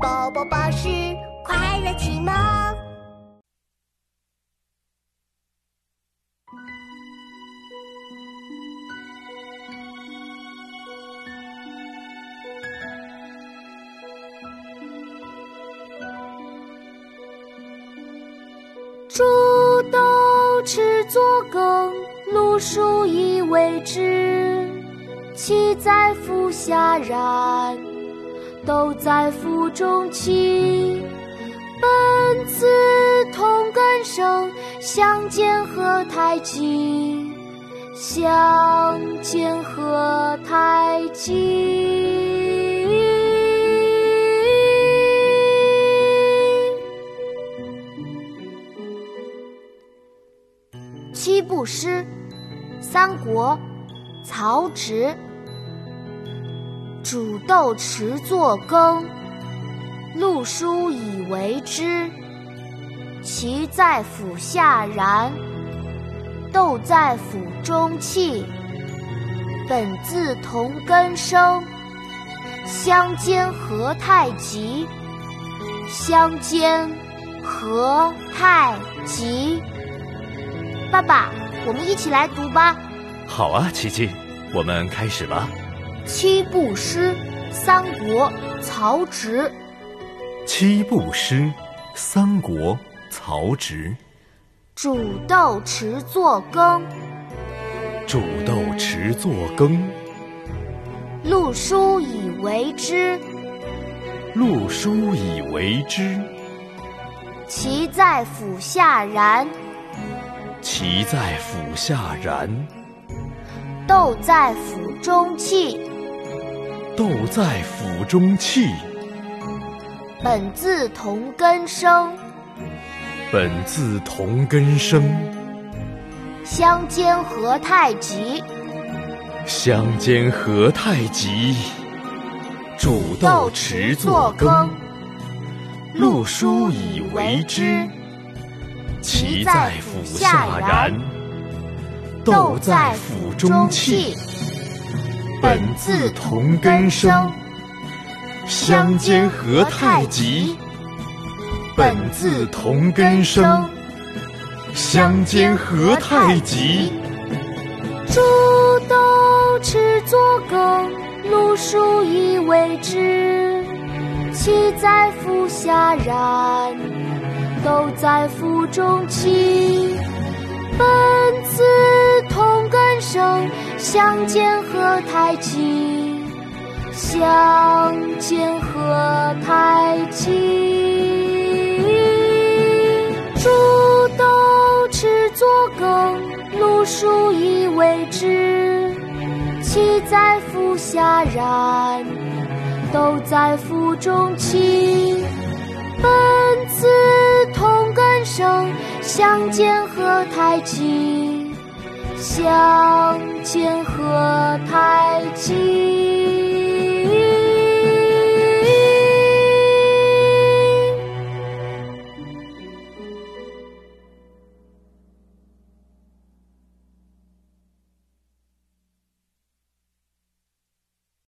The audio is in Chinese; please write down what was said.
宝宝巴士快乐启蒙。煮豆持作羹，漉菽以为汁。萁在釜下燃，都在腹中泣。本自同根生，相煎何太急？相煎何太急？七步诗，三国，曹植。煮豆持作羹，漉菽以为汁。萁在釜下燃，豆在釜中泣。本自同根生，相煎何太急？相煎何太急？爸爸，我们一起来读吧。好啊，琪琪，我们开始吧。七步诗，三国，曹植。七步诗，三国，曹植。煮豆持作羹，煮豆持作羹。漉菽以为汁，漉菽以为汁。萁在釜下燃，萁在釜下燃。豆在釜中泣。豆在釜中泣。本自同根生，本自同根生。相煎何太急？相煎何太急？煮豆持作羹，漉菽以为汁。萁在釜下燃，豆在釜中泣。本自同根生，相煎何太急？本自同根生，相煎何太急？煮豆持作羹，漉菽以为汁。萁在釜下燃，豆在釜中泣。本自同根生，相煎何太急？相煎何太急？煮豆持作羹，漉菽以为汁。萁在釜下燃，豆在釜中泣。本自同根生，相煎何太急？相见何太急？